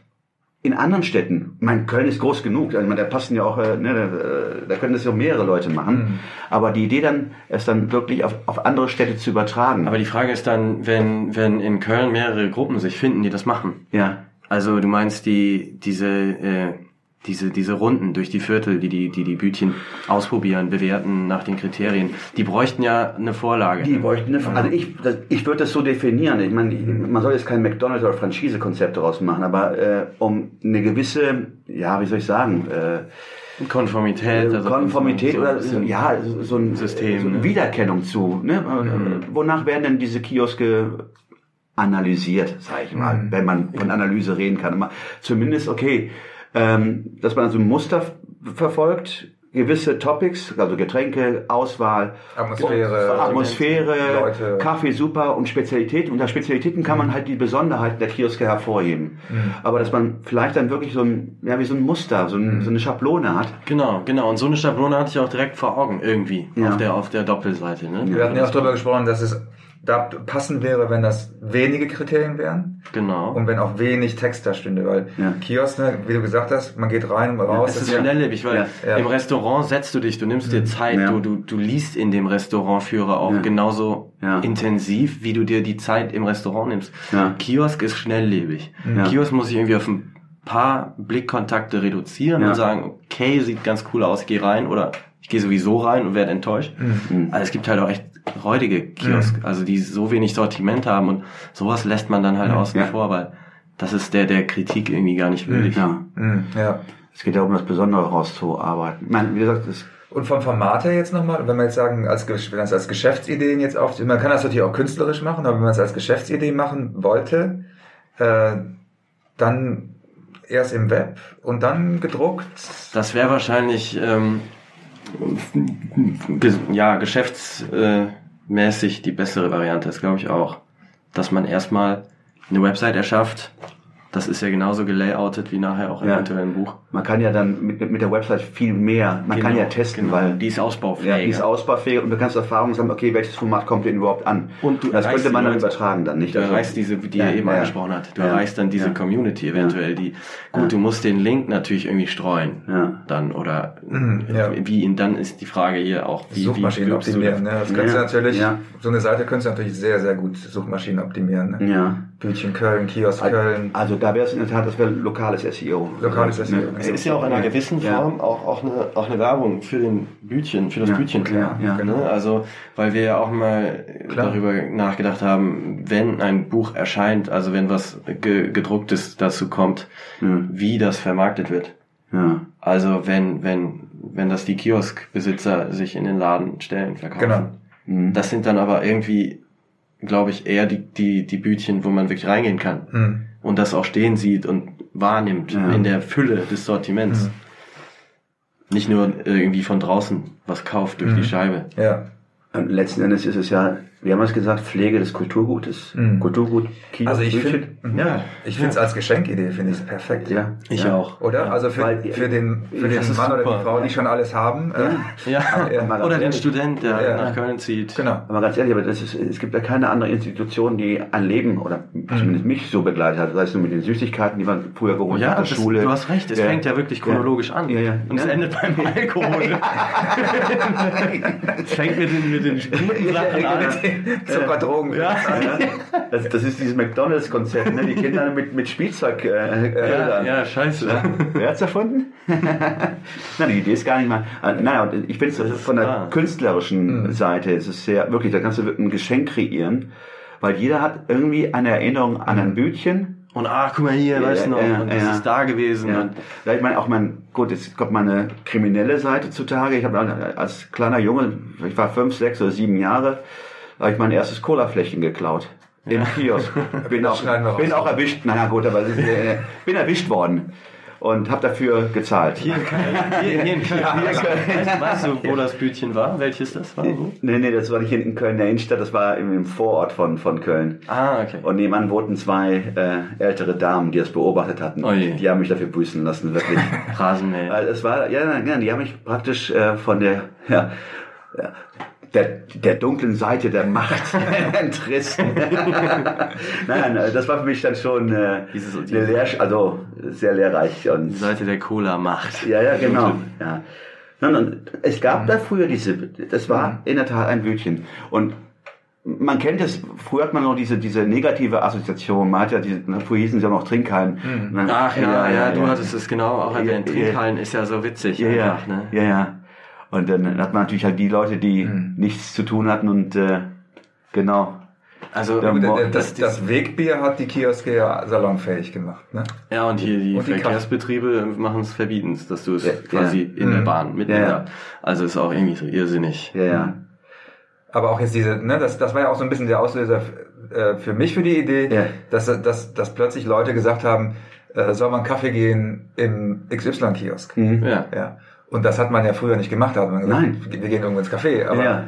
in anderen Städten, ich meine, Köln ist groß genug, also, ich meine, da passen ja auch, äh, ne, da, äh, da können das ja mehrere Leute machen, Mhm. aber die Idee dann, es dann wirklich auf, auf andere Städte zu übertragen. Aber die Frage ist dann, wenn, wenn in Köln mehrere Gruppen sich finden, die das machen. ja, Also du meinst die, diese, äh, diese, diese Runden durch die Viertel, die die, die, die Bütchen ausprobieren, bewerten nach den Kriterien, die bräuchten ja eine Vorlage. Die bräuchten eine, also ich, das, ich würde das so definieren. Ich meine, man soll jetzt kein McDonald's oder Franchise-Konzept daraus machen, aber äh, um eine gewisse, ja, wie soll ich sagen, äh, Konformität. also Konformität so oder bisschen- ja, so so ein System, so eine ne? Wiedererkennung zu. Ne? Äh, Wonach werden denn diese Kioske analysiert, sage ich mal, wenn man von Analyse reden kann. Aber zumindest okay, ähm, dass man also ein Muster verfolgt, gewisse Topics, also Getränke, Auswahl, Atmosphäre, Atmosphäre, Leute. Kaffee super und Spezialitäten. Unter Spezialitäten kann man halt die Besonderheiten der Kioske hervorheben. Aber dass man vielleicht dann wirklich so ein, ja, wie so ein Muster, so, ein, so eine Schablone hat. Genau, genau. Und so eine Schablone hatte ich auch direkt vor Augen irgendwie Ja. auf der auf der Doppelseite. Ne? Wir hatten ja auch darüber gesprochen, dass es da passend wäre, wenn das wenige Kriterien wären Genau. und wenn auch wenig Text da stünde, weil Ja. Kiosk, ne, wie du gesagt hast, man geht rein und raus. Es das ist schnelllebig, weil Ja, ja. im Restaurant setzt du dich, du nimmst dir Zeit, Ja. du, du, du liest in dem Restaurantführer auch Ja. genauso Ja. intensiv, wie du dir die Zeit im Restaurant nimmst. Ja. Kiosk ist schnelllebig. Ja. Kiosk muss ich irgendwie auf ein paar Blickkontakte reduzieren Ja. und sagen, okay, sieht ganz cool aus, ich gehe rein oder ich gehe sowieso rein und werde enttäuscht. Mhm. Also es gibt halt auch echt räudige Kiosk, also die so wenig Sortiment haben und sowas lässt man dann halt außen Ja. vor, weil das ist der der Kritik irgendwie gar nicht würdig. Ja. Mhm, ja. Es geht ja um das Besondere rauszuarbeiten. Ich meine, wie gesagt, das, Und vom Format her jetzt nochmal, wenn wir jetzt sagen, als, wenn man es als Geschäftsideen jetzt auf, man kann das natürlich auch künstlerisch machen, aber wenn man es als Geschäftsidee machen wollte, äh, dann erst im Web und dann gedruckt. Das wäre wahrscheinlich ähm, ja geschäftsmäßig die bessere Variante, das glaube ich auch. Dass man erstmal eine Website erschafft. Das ist ja genauso gelayoutet wie nachher auch Ja. eventuell ein Buch. man kann ja dann mit, mit der Website viel mehr, man kann Genau, ja testen, genau. weil die ist ausbaufähig. ja, die ist ausbaufähig und du kannst Erfahrung sagen, okay, welches Format kommt denn überhaupt an? Und du das könnte man dann Leute. übertragen dann, nicht? Du Also- erreichst diese, die Ja, er eben ja. angesprochen hat. Du Ja. erreichst dann diese Ja. Community eventuell, die, gut, du musst den Link natürlich irgendwie streuen. Ja. Dann, oder, Mhm, ja. wie, ihn dann ist die Frage hier auch, wie, Suchmaschinen wie optimieren. das? Ne? Das kannst du natürlich, Ja. so eine Seite könntest du natürlich sehr, sehr gut Suchmaschinen optimieren. Ne? Ja. Bütchen Köln, Kiosk Köln. Also da wäre es in der Tat, das wäre lokales SEO. Lokales SEO, Ne? genau. ist ja auch in einer gewissen Ja. Form auch, auch, eine, auch eine Werbung für den Bütchen, für das Ja, Bütchen. klar, ja. Ne? Also, weil wir ja auch mal Klar. darüber nachgedacht haben, wenn ein Buch erscheint, also wenn was ge gedrucktes dazu kommt, Mhm. wie das vermarktet wird. Ja. Also wenn, wenn, wenn das die Kioskbesitzer sich in den Laden stellen, verkaufen. Genau. Mhm. Das sind dann aber irgendwie, glaube ich, eher die, die, die Bütchen, wo man wirklich reingehen kann Mhm. Und das auch stehen sieht und wahrnimmt Ja. in der Fülle des Sortiments. Mhm. Nicht nur irgendwie von draußen was kauft durch Mhm. die Scheibe. Ja. Und letzten Endes ist es ja, wie haben wir es gesagt, Pflege des Kulturgutes. Mhm. Kulturgut, Kino, Also ich finde, ja. ich finde es als Geschenkidee finde ich es perfekt. Ja. Ich ja. auch. Oder? Also für, Weil- für den, für den Mann oder super. die Frau, die schon alles haben. Äh, Ja. Ja, Oder den. Student, der Ja. nach Köln zieht. genau. Aber ganz ehrlich, aber das ist, es gibt ja keine andere Institution, die ein Leben oder zumindest mich so begleitet hat. Sei es nur mit den Süßigkeiten, die man früher geholt Ja, hat, der das, Schule. du hast recht, es Ja. fängt ja wirklich chronologisch an. Ja, ja. Und es Ja. endet beim Alkohol. es fängt mit den, mit den guten Sachen an. Zucker, Drogen. Ja. Ja, das, das ist dieses McDonalds-Konzept, ne? die Kinder mit, mit Spielzeug äh, Ja, ködern. ja, scheiße. Wer hat's erfunden? Nein, die Idee ist gar nicht mal. äh, Naja, und ich finde es von der wahr. künstlerischen Seite ist es sehr, wirklich, da kannst du wirklich ein Geschenk kreieren, weil jeder hat irgendwie eine Erinnerung an ein Bütchen. Und ach, guck mal hier, weißt du noch, ja, und das ja. ist da gewesen. Ja. Und Ja, ich meine, auch mein, gut, jetzt kommt meine kriminelle Seite zutage. Ich habe als kleiner Junge, ich war fünf, sechs oder sieben Jahre, habe ich mein erstes Colafläschchen geklaut. Im Kiosk. Bin auch, bin auch erwischt. Naja, gut, aber ist, äh, bin erwischt worden. und habe dafür gezahlt. Hier in Köln. Hier, hier in Köln. weißt, weißt du, wo das Bütchen war? Welches das war? Wo? Nee, nee, das war nicht in Köln in der Innenstadt, das war im, im Vorort von, von Köln. Ah, okay. Und nebenan wohnten zwei äh, ältere Damen, die das beobachtet hatten. Oh je. Die haben mich dafür büßen lassen, wirklich. Rasenmäher. Weil es war, ja, ja, die haben mich praktisch äh, von der, ja, ja, der, der dunklen Seite der Macht entrissen. Nein, äh, das war für mich dann schon äh, Dieses- eine Lehr also sehr lehrreich und Die Seite der Cola macht. ja, ja, genau. Ja. Nein, nein, es gab da früher diese, das war in der Tat ein Bütchen. Und man kennt es, früher hat man noch diese, diese negative Assoziation, man hat ja diese, na, früher hießen sie ja noch Trinkhallen. Man- Ach ja, ja, du hattest es genau auch erwähnt. Ja, ja. Trinkhallen ist ja so witzig ja, ja, einfach, ne? ja, ja. Und dann hat man natürlich halt die Leute, die nichts zu tun hatten und äh, genau. Also, Gut, Mo- das, das Wegbier hat die Kioske ja salonfähig gemacht. Ne? ja, und hier die Und die Verkehrsbetriebe machen es verbieten, dass du es Ja, quasi ja. in der Bahn mitnimmst. Ja, ja. Also ist auch irgendwie so irrsinnig. Ja, ja. Aber auch jetzt diese, ne, das, das war ja auch so ein bisschen der Auslöser äh, für mich für die Idee, Ja. dass, dass, dass plötzlich Leute gesagt haben, äh, soll man Kaffee gehen im XY-Kiosk. Mhm. Ja. Ja. Und das hat man ja früher nicht gemacht. Da hat man gesagt, Nein. wir gehen irgendwo ins Café. Aber Ja.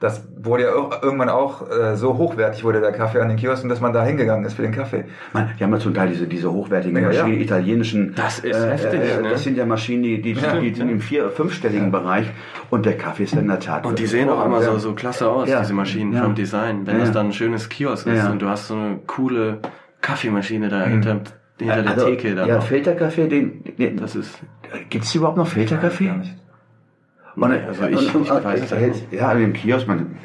das wurde ja auch, irgendwann auch äh, so hochwertig wurde der Kaffee an den Kiosken, dass man da hingegangen ist für den Kaffee. Man, die haben ja zum Teil diese, diese hochwertigen Ja, ja. Maschinen, italienischen. Das ist heftig, ne? Das sind ja Maschinen, die, die, Ja. die sind im vier-, fünfstelligen Bereich. Und der Kaffee ist in der Tat. Und die sehen auch immer so, so klasse aus, Ja. diese Maschinen Ja. vom Design. Wenn Ja, das ja. dann ein schönes Kiosk ist Ja. und du hast so eine coole Kaffeemaschine da hinter, hinter der Also, Theke. Da ja. Filterkaffee, den, den Das ist, gibt's überhaupt noch Filterkaffee? Gar nicht. Und, also ich- und, ich und, weiß es äh, nicht. Ja, im Kiosk, man,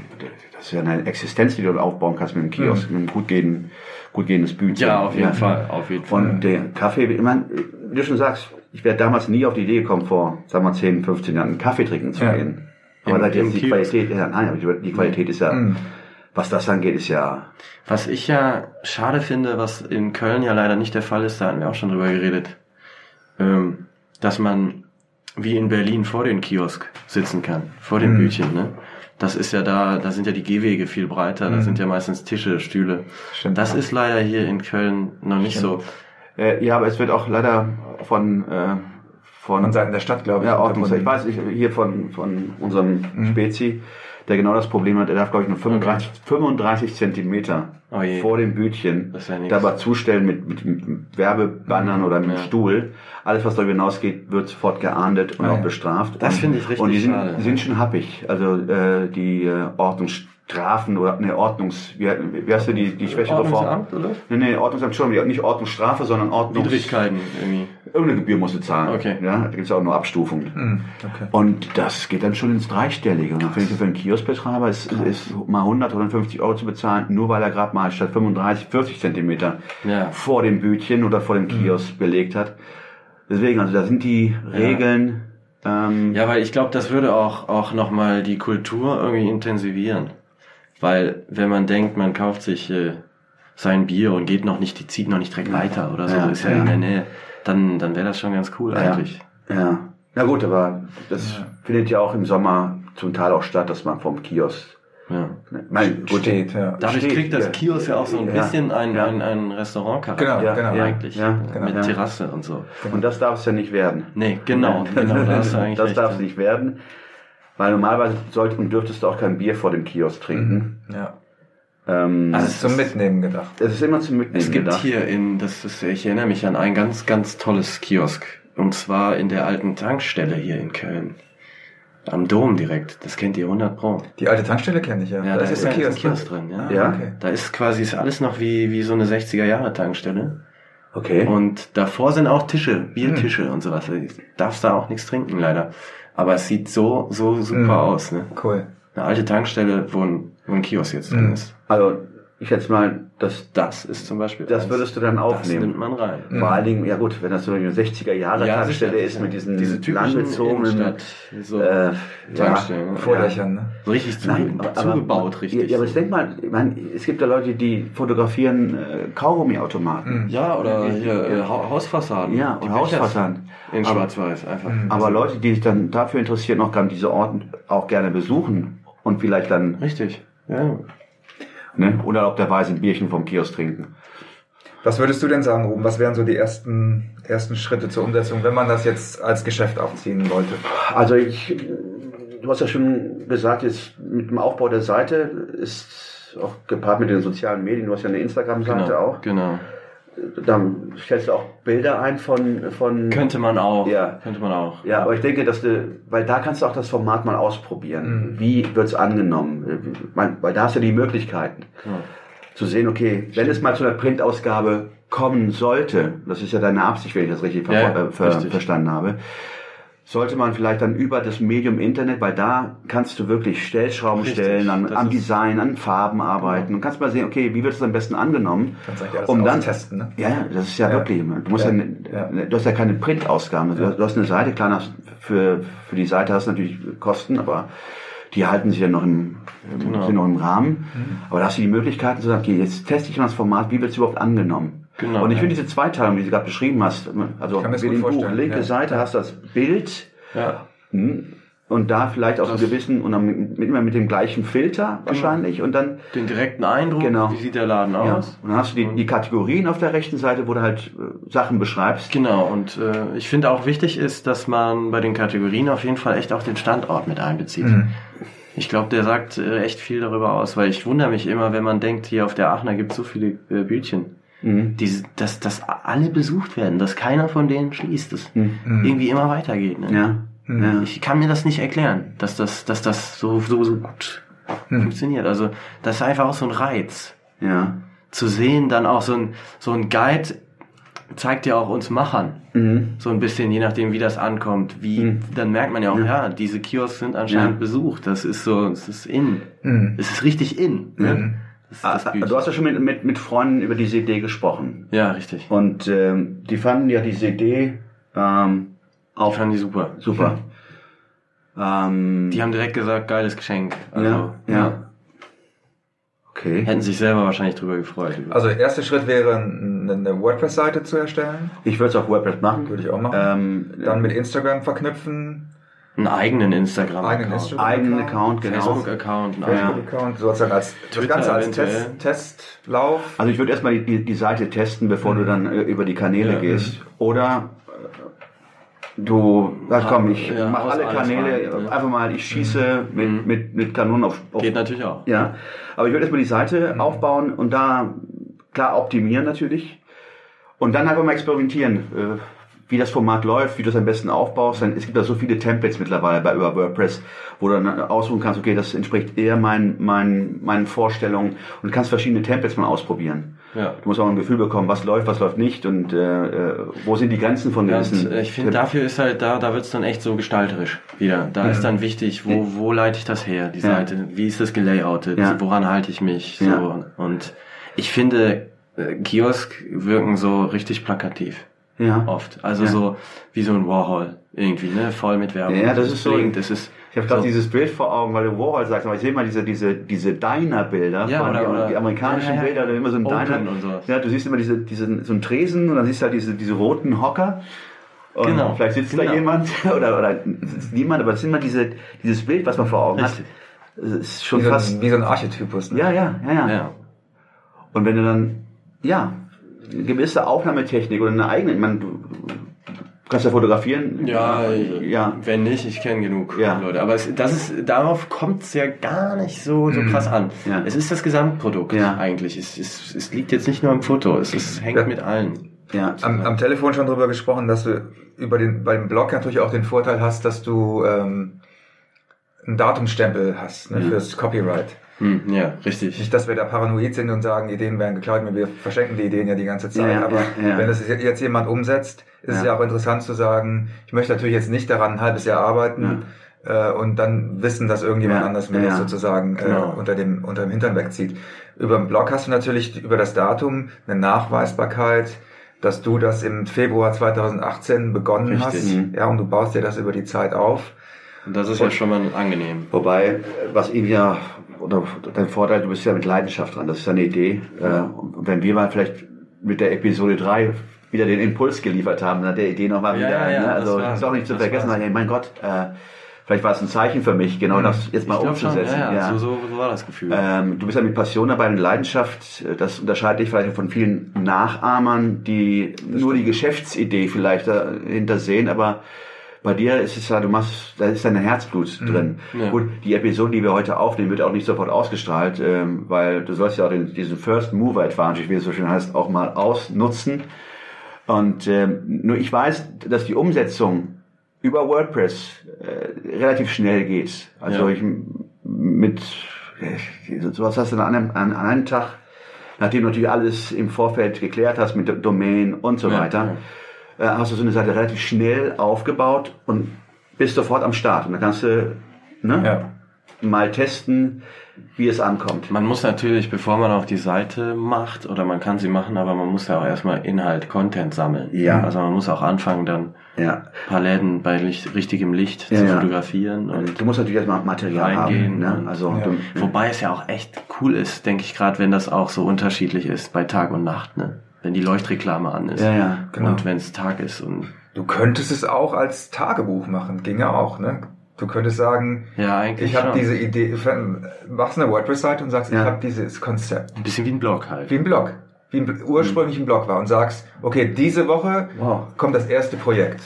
das ist ja eine Existenz, die du aufbauen kannst mit dem Kiosk, mit einem gut, gehenden, gut gehendes Bütchen. ja, auf jeden Fall, auf jeden Fall. Und der Kaffee, ich meine, wie du schon sagst, ich wäre damals nie auf die Idee gekommen, vor, sagen wir 10, 15 Jahren einen Kaffee trinken zu Ja. gehen. Aber Im- seit im jetzt die. Qualität, ja, nein, aber die Qualität ist ja, Mhm. Was das angeht, ist ja, Was ich ja schade finde, was in Köln ja leider nicht der Fall ist, da hatten wir auch schon drüber geredet, ähm, dass man wie in Berlin vor den Kiosk sitzen kann, vor dem Bütchen, ne? Das ist ja da, da sind ja die Gehwege viel breiter, da sind ja meistens Tische, Stühle. Stimmt. Das ist leider hier in Köln noch nicht so. äh, ja, aber es wird auch leider von, äh, von, Von Seiten der Stadt, glaube ich. ja, Ordnungs, ich weiß, ich, hier von, von unserem Mhm. Spezi, der genau das Problem hat, er darf, glaube ich, nur 35, 35 Zentimeter Oh vor dem Bütchen ja dabei zustellen mit, mit, mit Werbebannern oder mit Ja. Stuhl. Alles, was darüber hinausgeht, wird sofort geahndet und Ah, auch ja. bestraft. Das finde ich richtig Und die sind, schade. sind schon happig. Also äh, die äh, Ordnungsstrafen oder ne Ordnungs... Wie, wie heißt du die, die schwächere Form? Ordnungsamt, oder? Nee, nee, Ordnungsamt schon, nicht Ordnungsstrafe, sondern Ordnungs... Widrigkeiten irgendwie. Irgendeine Gebühr musst du zahlen. Okay. Ja, da gibt es auch nur Abstufungen. Mhm, okay. Und das geht dann schon ins Dreistellige. Und dann finde ich, für einen Kioskbetreiber ist, ist mal 100 oder 50 Euro zu bezahlen, nur weil er gerade mal statt 35, 40 Zentimeter Ja. vor dem Bütchen oder vor dem Kiosk belegt hat. Deswegen, also da sind die Regeln. Ähm, Ja, weil ich glaube, das würde auch, auch nochmal die Kultur irgendwie intensivieren. Weil, wenn man denkt, man kauft sich äh, sein Bier und geht noch nicht, die zieht noch nicht direkt weiter oder so, Ja, ist ja, ja. in der Nähe, dann, dann wäre das schon ganz cool Ja. eigentlich. Ja. Na gut, aber das findet ja auch im Sommer zum Teil auch statt, dass man vom Kiosk. Ja. Mein, gut, Steht, ja. Dadurch Steht, kriegt das ja. Kiosk ja auch so ein Ja. bisschen ein, Ja. ein, ein Restaurantcharakter. Genau, Ja, genau. ja. Eigentlich. Ja, mit ja. Terrasse und so. Und das darf es ja nicht werden. Nee, genau, genau, da das recht. darf es nicht werden. Weil normalerweise sollte und dürftest du auch kein Bier vor dem Kiosk trinken. Ja. Ähm, Also Das ist zum Mitnehmen gedacht. es ist immer zum Mitnehmen Es gibt gedacht. hier in, das ist, ich erinnere mich an ein ganz, ganz tolles Kiosk. Und zwar in der alten Tankstelle hier in Köln. Am Dom direkt. Das kennt ihr 100 Pro. Die alte Tankstelle kenne ich ja. Ja, da ist der ein Kiosk, Kiosk drin, ja. Ah, Ja. Okay. Da ist quasi, ist alles noch wie, wie so eine 60er Jahre Tankstelle. Okay. Und davor sind auch Tische, Biertische und sowas. Du darfst da auch nichts trinken, leider. Aber es sieht so, so super Mhm. aus, ne? Cool. Eine alte Tankstelle, wo ein, wo ein Kiosk jetzt drin Mhm. ist. Also, ich schätze mal, das, Das ist zum Beispiel. das eins. würdest du dann Das aufnehmen. nimmt man rein. Vor allen Dingen, ja gut, wenn das so eine 60er Jahre Ja, Tankstelle ist sicher. mit diesen Diese typischen langgezogenen so äh, Tankstellen. ja, Vorlöchern, ne? So richtig zu, Nein, aber, zugebaut, richtig. Ja, aber ich denk mal, ich meine, es gibt ja Leute, die fotografieren äh, Kaugummiautomaten. Ja, oder hier äh, Ha- Hausfassaden. Ja, und Hausfassaden. In Schwarz-Weiß einfach. Aber Leute, die sich dann dafür interessieren, noch gerne diese Orten auch gerne besuchen und vielleicht dann Richtig. Ja. Ne, unerlaubterweise ein Bierchen vom Kiosk trinken. Was würdest du denn sagen, Ruben? Was wären so die ersten, ersten Schritte zur Umsetzung, wenn man das jetzt als Geschäft aufziehen wollte? Also ich, du hast ja schon gesagt, jetzt mit dem Aufbau der Seite ist auch gepaart mit den sozialen Medien, du hast ja eine Instagram-Seite Genau, auch. genau. Dann stellst du auch Bilder ein von, von Könnte man auch. Ja. Könnte man auch. Ja, aber ich denke, dass du, weil da kannst du auch das Format mal ausprobieren. Wie wird's angenommen? Weil da hast du die Möglichkeiten Genau. zu sehen, okay, wenn es mal zu einer Printausgabe kommen sollte, das ist ja deine Absicht, wenn ich das richtig, Ja, äh, ver richtig. verstanden habe, sollte man vielleicht dann über das Medium Internet, weil da kannst du wirklich Stellschrauben Richtig, stellen, an, am Design, an Farben arbeiten und kannst mal sehen, okay, wie wird es am besten angenommen? Kannst alles um dann austesten, ne? Ja, ja, das ist ja, Ja. wirklich. Du musst ja, Ja. Ja. du hast ja keine Printausgaben. Du, du hast eine Seite, klar, hast- für, für die Seite hast du natürlich Kosten, aber die halten sich ja noch im, Genau. sind noch im Rahmen. Aber da hast du die Möglichkeiten zu sagen, okay, jetzt teste ich mal das Format, wie wird es überhaupt angenommen? Genau, und ich finde diese Zweiteilung, die du gerade beschrieben hast, also mir's wie gut dem Buch, linke ja. Seite hast du das Bild, Ja. hm, und da vielleicht auch so gewissen, und dann mit, mit, immer mit dem gleichen Filter wahrscheinlich, und dann Den direkten Eindruck, Genau. wie sieht der Laden ja. aus? Und dann hast du die, die Kategorien auf der rechten Seite, wo du halt äh, Sachen beschreibst. Genau, und äh, ich finde auch wichtig ist, dass man bei den Kategorien auf jeden Fall echt auch den Standort mit einbezieht. Ich glaube, der sagt äh, echt viel darüber aus, weil ich wundere mich immer, wenn man denkt, hier auf der Aachener gibt es so viele äh, Bütchen, Mhm. die, dass, dass alle besucht werden, dass keiner von denen schließt, dass Mhm. irgendwie immer weitergeht. Ne? Ja. ja. Ich kann mir das nicht erklären, dass das, dass das so, so, so gut funktioniert. Also das ist einfach auch so ein Reiz Ja. zu sehen, dann auch so ein, so ein Guide zeigt ja auch uns Machern Mhm. so ein bisschen, je nachdem wie das ankommt, wie, dann merkt man ja auch, ja, diese Kiosks sind anscheinend Ja. besucht, das ist so, es ist in, es ist richtig in, ne? Du hast ja schon mit, mit, mit Freunden über diese Idee gesprochen. ja, richtig. Und ähm, die fanden ja diese Idee ähm, auch fand die super. super. Ähm, Die haben direkt gesagt, geiles Geschenk. Also, ja, ja. Okay. Hätten sich selber wahrscheinlich drüber gefreut. Also erster Schritt wäre, eine eine WordPress-Seite zu erstellen. Ich würde es auf WordPress machen. Würde ich auch machen. Ähm, Dann mit Instagram verknüpfen. Einen eigenen Instagram-Account. Eigenen Instagram. eigenen Account, genau. Facebook-Account. einen Ja. eigenen- Facebook-Account, sozusagen als das Twitter Ganze als. Test, Testlauf. Also ich würde erstmal die, die, die Seite testen, bevor du dann äh, über die Kanäle Ja. gehst. Oder äh, du sagst, komm, ich Ja, mache alle Kanäle, rein, ja. einfach mal, ich schieße mit, mit, mit Kanonen auf, auf Geht natürlich auch. Ja, aber ich würde erstmal die Seite aufbauen und da klar optimieren natürlich. Und dann einfach mal experimentieren, äh, wie das Format läuft, wie du es am besten aufbaust. Dann, es gibt da so viele Templates mittlerweile bei über WordPress, wo du dann aussuchen kannst, okay, das entspricht eher meinen, meinen, meinen Vorstellungen und kannst verschiedene Templates mal ausprobieren. Ja. Du musst auch ein Gefühl bekommen, was läuft, was läuft nicht und äh, äh, wo sind die Grenzen von Ja, gewissen. und, äh, ich finde, dafür ist halt da, da wird's dann echt so gestalterisch wieder. Da ist dann wichtig, wo, wo leite ich das her, die Ja. Seite? Wie ist das gelayoutet? Ja. Woran halte ich mich? So. Ja. Und ich finde, äh, Kiosk wirken so richtig plakativ. Ja. Oft. Also Ja. so wie so ein Warhol irgendwie, ne? Voll mit Werbung. Ja, das ist so- Das ist Ich habe gerade so, dieses Bild vor Augen, weil du Warhol sagst, aber ich sehe mal diese, diese, diese Diner-Bilder, Ja, oder- die, oder- die amerikanischen ja. Bilder, da immer so ein Open Diner. und sowas. Ja, du siehst immer diese, diese, so einen Tresen und dann siehst du halt diese, diese roten Hocker. Und Genau, vielleicht sitzt genau. da jemand oder, oder sitzt niemand, aber das ist immer diese, dieses Bild, was man vor Augen Richtig. hat. Das ist schon Wie so, fast. ein, wie so ein Archetypus. Ne? Ja, ja, ja, ja, ja. Und wenn du dann, ja, gewisse Aufnahmetechnik oder eine eigene, ich meine, du kannst ja fotografieren. Ja, ja. wenn nicht, ich kenne genug Ja. Leute. Aber es, das ist, darauf kommt es ja gar nicht so, so krass an. Mhm. Ja. Es ist das Gesamtprodukt Ja. eigentlich. Es, es, es liegt jetzt nicht nur im Foto, es, es hängt Ja. mit allen. ja. Am, am Telefon schon drüber gesprochen, dass du über den, bei dem Blog natürlich auch den Vorteil hast, dass du ähm, einen Datumstempel hast ne, fürs Copyright. Hm, ja, richtig. Nicht, dass wir da paranoid sind und sagen, Ideen werden geklaut, wir verschenken die Ideen ja die ganze Zeit. Ja, aber ja, wenn das jetzt jemand umsetzt, ist es Ja. auch interessant zu sagen, ich möchte natürlich jetzt nicht daran ein halbes Jahr arbeiten äh, und dann wissen, dass irgendjemand Ja, anders mir das ja. sozusagen Genau. äh, unter dem unter dem Hintern wegzieht. Über den Blog hast du natürlich über das Datum eine Nachweisbarkeit, dass du das im Februar 2018 begonnen Richtig. hast. Ja, und du baust dir das über die Zeit auf. Und das ist ja schon mal angenehm. Wobei, was ihm ja, oder dein Vorteil, du bist ja mit Leidenschaft dran, das ist ja eine Idee. Äh, Und wenn wir mal vielleicht mit der Episode 3 wieder den Impuls geliefert haben, dann hat der Idee nochmal Ja, wieder, ja, ja, ne? das also war- ist auch nicht zu das vergessen, weil, mein Gott, äh, vielleicht war es ein Zeichen für mich, genau das jetzt mal glaube schon, umzusetzen. ja, ja, So, so, so war das Gefühl. Ähm, du bist ja mit Passion dabei und Leidenschaft. Das unterscheidet dich vielleicht von vielen Nachahmern, die nur die Geschäftsidee vielleicht dahinter sehen, aber bei dir ist es ja, du machst, da ist dein Herzblut drin. Ja. Gut, die Episode, die wir heute aufnehmen, wird auch nicht sofort ausgestrahlt, ähm, weil du sollst ja auch den, diesen First Mover Advantage, wie es so schön heißt, auch mal ausnutzen. Und ähm, nur ich weiß, dass die Umsetzung über WordPress äh, relativ schnell geht. Also Ja. ich mit äh, sowas hast du an einem, an, einem Tag, nachdem du natürlich alles im Vorfeld geklärt hast mit Domain und so Ja, weiter, äh, hast du so eine Seite relativ schnell aufgebaut und bist sofort am Start. Und dann kannst du ne, Ja. mal testen, wie es ankommt. Man muss natürlich, bevor man auch die Seite macht, oder man kann sie machen, aber man muss ja auch erstmal Inhalt, Content sammeln. Ja. Also man muss auch anfangen, dann Ja. ein paar Läden bei Licht, richtigem Licht Ja, zu ja. fotografieren und Du musst natürlich erstmal Material reingehen. Ne? Also, Ja. du, Wobei es ja auch echt cool ist, denke ich, gerade wenn das auch so unterschiedlich ist bei Tag und Nacht, ne? Wenn die Leuchtreklame an ist. Ja, ja, genau. Und wenn es Tag ist und Du könntest es auch als Tagebuch machen, ginge auch, ne? Du könntest sagen, ja, eigentlich ich habe diese Idee, machst eine WordPress-Seite und sagst, Ja. ich habe dieses Konzept. ein bisschen wie ein Blog halt. Wie ein Blog. Wie ein, ursprünglich ein Blog war und sagst, okay, diese Woche Wow. kommt das erste Projekt.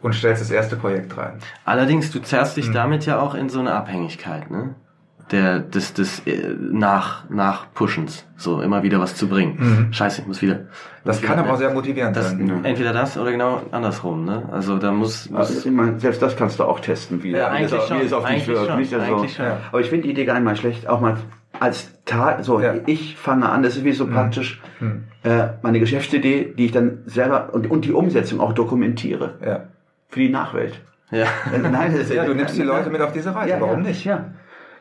Und stellst das erste Projekt rein. Allerdings, du zerrst Mhm. dich damit ja auch in so eine Abhängigkeit, ne? Der, des, des äh, nach, nach Pushens, so immer wieder was zu bringen. Scheiße, ich muss wieder. Mhm. Das muss kann wieder, aber auch sehr motivierend das, sein. Entweder das oder genau andersrum, ne? Also da muss, muss Also, ich meine, selbst das kannst du auch testen, wie, Ja, wie, es, eigentlich auf- wie schon, es auf dich eigentlich wirkt. schon, Nicht? Also, eigentlich schon. Ja. Aber ich finde die Idee gar nicht mal schlecht, auch mal als Tag, so Ja. ich fange an, das ist wie so praktisch äh, meine Geschäftsidee, die ich dann selber und, und die Umsetzung auch dokumentiere Ja. für die Nachwelt. ja. Äh, Nein, das ist- ja, du nimmst die Leute mit auf diese Reise. Ja, Warum ja, nicht? Ja.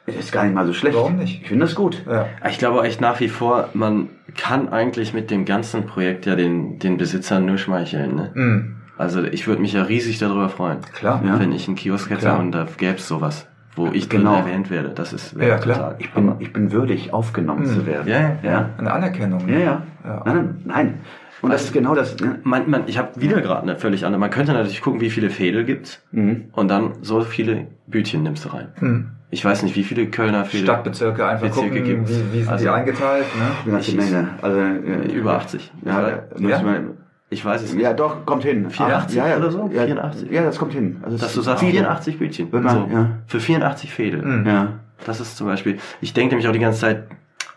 Das ist gar nicht mal so schlecht. Warum nicht? Ich finde das gut. Ja. Ich glaube auch echt nach wie vor, man kann eigentlich mit dem ganzen Projekt ja den, den Besitzern nur schmeicheln, ne? Mhm. Also ich würde mich ja riesig darüber freuen. Klar. Ja. Wenn ich einen Kiosk hätte Klar. und da gäbe es sowas, wo ich drin Genau. erwähnt werde. Das ist Ja, klar. total Ich bin, ich bin würdig, aufgenommen zu werden. Ja, ja. ja. Eine Anerkennung. Ja, ja. Ja. Nein, nein, nein. Und das ist genau das. Ne? Man, man, ich habe wieder gerade eine völlig andere. Man könnte natürlich gucken, wie viele Fädel gibt's Mhm. und dann so viele Bütchen nimmst du rein. Mhm. Ich weiß nicht, wie viele Kölner Fädel. Stadtbezirke einfach Bezirke gucken, gibt's. wie, wie sind Also- die eingeteilt. Ne? Eine ganze Menge. Also, äh, Über 80. Ja, Ja? müssen wir, Ich weiß es nicht. ja, doch, kommt hin. 84 ja, ja, oder so? Ja, 84? Ja, das kommt hin. Also Dass du ist sagst, viele. 84 Bütchen. Wird man, so, ja. Für 84 Fädel. Mhm. Ja. Das ist zum Beispiel, ich denke nämlich auch die ganze Zeit,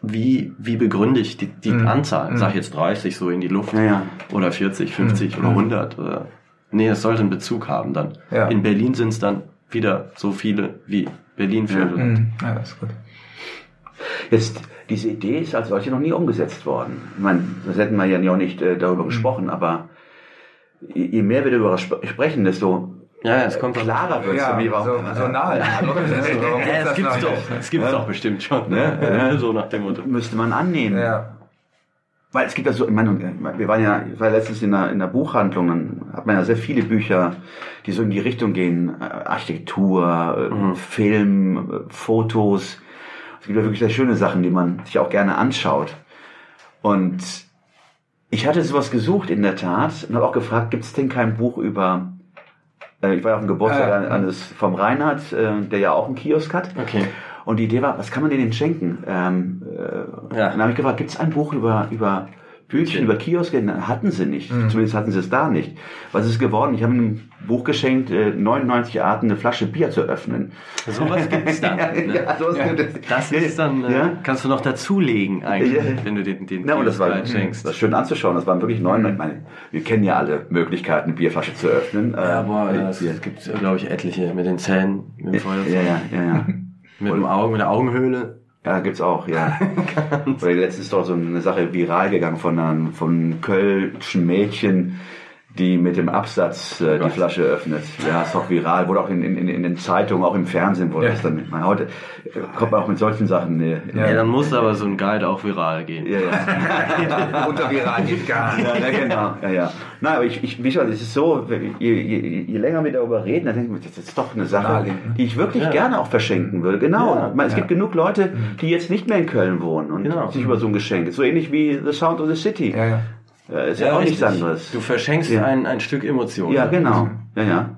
wie, wie begründe ich die, die Mhm. Anzahl? Mhm. Sag ich jetzt 30 so in die Luft Ja, ja. oder 40, 50 Mhm. oder 100 oder nee, es sollte einen Bezug haben dann. Ja. In Berlin sind es dann wieder so viele wie Berlin Viertel. Mhm. Ja, das ist gut. Jetzt, diese Idee ist als solche noch nie umgesetzt worden. Ich meine, das hätten wir ja auch nicht äh, darüber Mhm. gesprochen, aber je, je mehr wir darüber sp sprechen, desto Ja, es kommt doch- klarer wird es. Ja, wie warum- so, so nahe. Warum Ja, es das gibt's doch, es gibt's doch bestimmt schon, ne? Ja. So nach dem Motto. müsste man annehmen. Ja. Weil es gibt ja so, ich meine, wir waren ja, ich war letztens in einer, in einer Buchhandlung, dann hat man ja sehr viele Bücher, die so in die Richtung gehen, äh, Architektur, äh, Film, äh, Fotos. Es gibt ja wirklich sehr schöne Sachen, die man sich auch gerne anschaut. Und ich hatte sowas gesucht in der Tat und habe auch gefragt, gibt es denn kein Buch über, äh, ich war ja auf dem Geburtstag Ah, ja. eines vom Reinhard, äh, der ja auch einen Kiosk hat. Okay. Und die Idee war, was kann man denen schenken? Ähm, äh, Ja. Dann habe ich gefragt, gibt es ein Buch über, über Bücher, über Kioske? Hatten sie nicht. Zumindest hatten sie es da nicht. Was ist geworden? Ich habe ein Buch geschenkt, äh, 99 Arten, eine Flasche Bier zu öffnen. Sowas gibt's dann. ja, ne? ja, sowas gibt es. Das ist dann, äh, Ja. kannst du noch dazulegen eigentlich, Ja. wenn du den, den Ja, und das war, schenkst. das ist schön anzuschauen. Das waren wirklich 99. Ich meine, wir kennen ja alle Möglichkeiten, eine Bierflasche zu öffnen. Ja, Ähm, boah, äh, ja, es gibt, glaube ich, etliche mit den Zähnen, mit dem Feuerzeug, ja, ja, ja, ja. mit dem Auge, mit der Augenhöhle. Ja, gibt's auch, ja. Letztens ist doch so eine Sache viral gegangen von einem von kölschen Mädchen, die mit dem Absatz äh, die Gott. Flasche öffnet. Ja, ist doch viral, wurde auch in, in, in den Zeitungen, auch im Fernsehen wurde Ja. das dann. Man, heute äh, kommt man auch mit solchen Sachen. Äh, Ja. dann muss aber so ein Guide auch viral gehen. ja, ja. Unter viral geht gar nicht. Ja, genau. Ja, ja. Nein, aber ich, ich, wie schon, es ist so, je, je, je länger wir darüber reden, dann denke ich mir, das ist doch eine Sache, ne? die ich wirklich Ja. gerne auch verschenken würde. Genau. Es gibt genug Leute, die jetzt nicht mehr in Köln wohnen und Genau. sich über so ein Geschenk. So ähnlich wie The Sound of the City. Ja, ja. Äh, ist ja, auch nichts richtig. anderes. Du verschenkst Ja. ein, ein Stück Emotion. ja, genau. Ja, ja.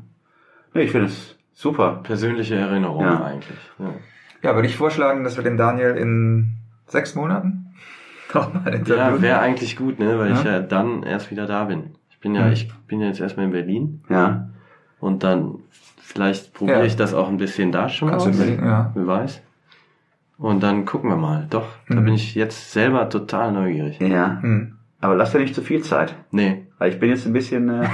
Nee, ich finde es Super. persönliche Erinnerung Ja. eigentlich. Ja. Ja, würde ich vorschlagen, dass wir den Daniel in sechs Monaten nochmal Ja, interviewen. wäre eigentlich gut, ne, weil ich Ja. ja dann erst wieder da bin. Ich bin ja, Mhm. ich bin ja jetzt erstmal in Berlin Ja. und dann vielleicht probiere Ja. ich das auch ein bisschen da schon Kannst du aus. überlegen, ja. Wer weiß. Und dann gucken wir mal. Doch, da Mhm. bin ich jetzt selber total neugierig. Ja. Hm. Aber lass dir nicht zu viel Zeit. Nee. Weil ich bin jetzt ein bisschen. Äh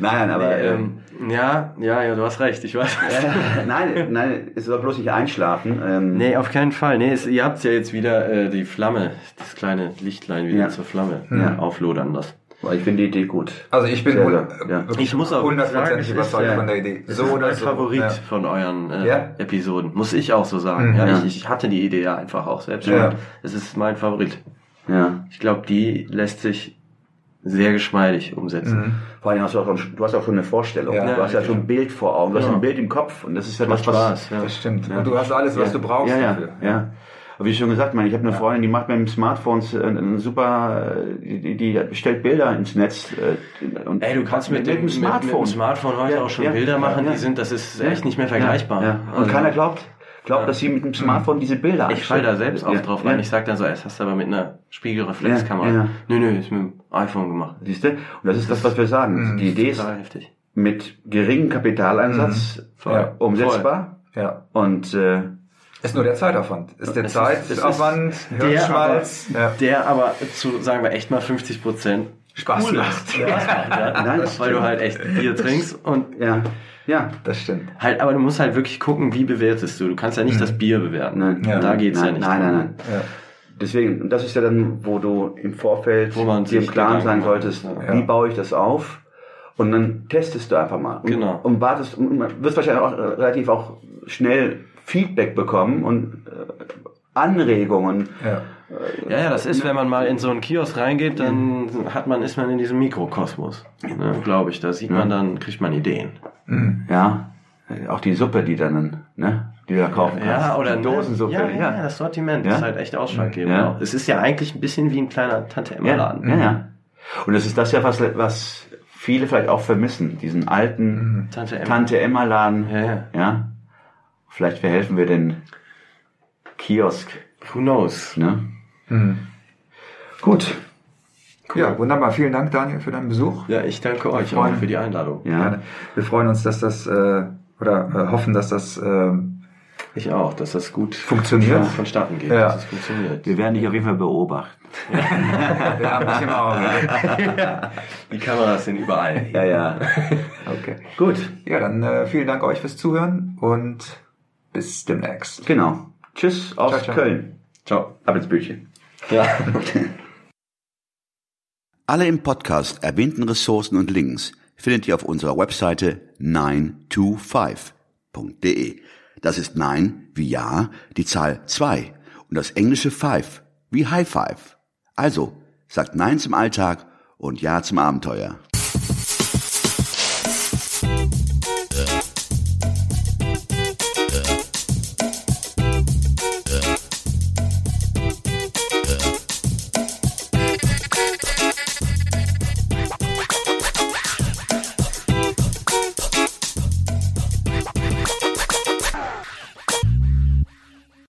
nein, aber. nee, äh, ähm, ja, ja, ja, du hast recht, ich weiß. nein, nein, es soll bloß nicht einschlafen. Ähm, Nee, auf keinen Fall. Nee, es, ihr habt ja jetzt wieder äh, die Flamme, das kleine Lichtlein wieder Ja. zur Flamme Ja. auflodern lassen. Aber Ich finde die Idee gut. Also ich bin Sehr, ja. wirklich Ich muss auch hundertprozentig überzeugt ja, von der Idee. Das So ist oder mein so. Favorit Ja. von euren äh, Ja? Episoden, muss ich auch so sagen. Mhm. ja. Ich, ich hatte die Idee ja einfach auch selbst Ja. Es ist mein Favorit. Ja. Ich glaube, die lässt sich sehr geschmeidig umsetzen. Mhm. Vor allem hast du auch, schon- du hast auch schon eine Vorstellung. Ja. du hast ja schon ein Bild vor Augen. Du hast ein Bild im Kopf. Und das ist ja das, was. Spaß. Ja. Das stimmt. Ja. Und du hast alles, was ja. du brauchst ja, ja, dafür. Ja. Aber wie schon gesagt, ich meine, ich habe eine Freundin, die macht mit dem Smartphone äh, ein super, äh, die, die stellt Bilder ins Netz. äh, Und Ey, du kannst mit, dem, dem Smartphone. Mit, mit dem Smartphone heute Ja, auch schon ja, Bilder machen, ja. die sind, das ist echt nicht mehr vergleichbar. Ja. Und Also, keiner glaubt, glaubt, dass sie mit dem Smartphone diese Bilder ich fall da selbst auch drauf ja. rein. Ich sag dann so, es hast du aber mit einer Spiegelreflexkamera. Ja. Nö, nö, ist mit dem iPhone gemacht. Siehst du? Und das ist das, was wir sagen. Mhm. Die Idee ist heftig. mit geringem Kapitaleinsatz Ja. umsetzbar. Ja. Und äh, Ist nur der Zeitaufwand. Ist der Es ist- es ist Zeitaufwand, Der aber, Ja. der aber zu, sagen wir, echt mal 50 Prozent Spaß cool macht. macht, ja. Nein, Weil du halt echt Bier trinkst und ja, ja. Das stimmt. halt, aber du musst halt wirklich gucken, wie bewertest du. Du kannst ja nicht das Bier bewerten. Nein, Ja. Da geht's nein, ja nicht. Nein, nein, nein. Ja. Deswegen, und das ist ja dann, wo du im Vorfeld Wo man dir im Klaren sein solltest, ja. wie baue ich das auf? Und dann testest du einfach mal. Und, Genau. Und wartest, und wirst wahrscheinlich auch äh, relativ auch schnell Feedback bekommen und äh, Anregungen. Ja. Ja, ja, das ist, wenn man mal in so einen Kiosk reingeht, dann hat man, ist man in diesem Mikrokosmos. Ne, Glaube ich. Da sieht man dann, kriegt man Ideen. Mhm. Ja, äh, auch die Suppe, die dann, ne, die du da kaufen kannst. Ja, oder die Dosensuppe. Ja, ja, ja, das Sortiment Ja. ist halt echt ausschlaggebend. Ja. Es ist ja eigentlich ein bisschen wie ein kleiner Tante-Emma-Laden. Ja, ja. Und das ist das ja, was, was viele vielleicht auch vermissen, diesen alten Tante Emma. Tante. Ja, ja. Ja. Vielleicht verhelfen wir den Kiosk. Who knows? Ne? Mhm. Gut. Ja, wunderbar. Vielen Dank, Daniel, für deinen Besuch. Ja, ich danke euch auch freuen- für die Einladung. Ja. Gerne. Wir freuen uns, dass das, äh, oder äh, hoffen, dass das äh, Ich auch, dass das gut Funktioniert. vonstatten geht, Ja. dass es funktioniert. Wir werden dich auf jeden Fall beobachten. wir haben dich im Auge. Die Kameras sind überall. Ja, ja. Okay. Gut. Ja, dann äh, vielen Dank euch fürs Zuhören und bis demnächst. Genau. Tschüss aus Ciao, ciao. Köln. Ciao. Ab ins Büchchen. Ja. Alle im Podcast erwähnten Ressourcen und Links findet ihr auf unserer Webseite 925.de. Das ist 9 wie Ja, die Zahl 2 und das englische 5 wie High Five. Also, sagt Nein zum Alltag und Ja zum Abenteuer.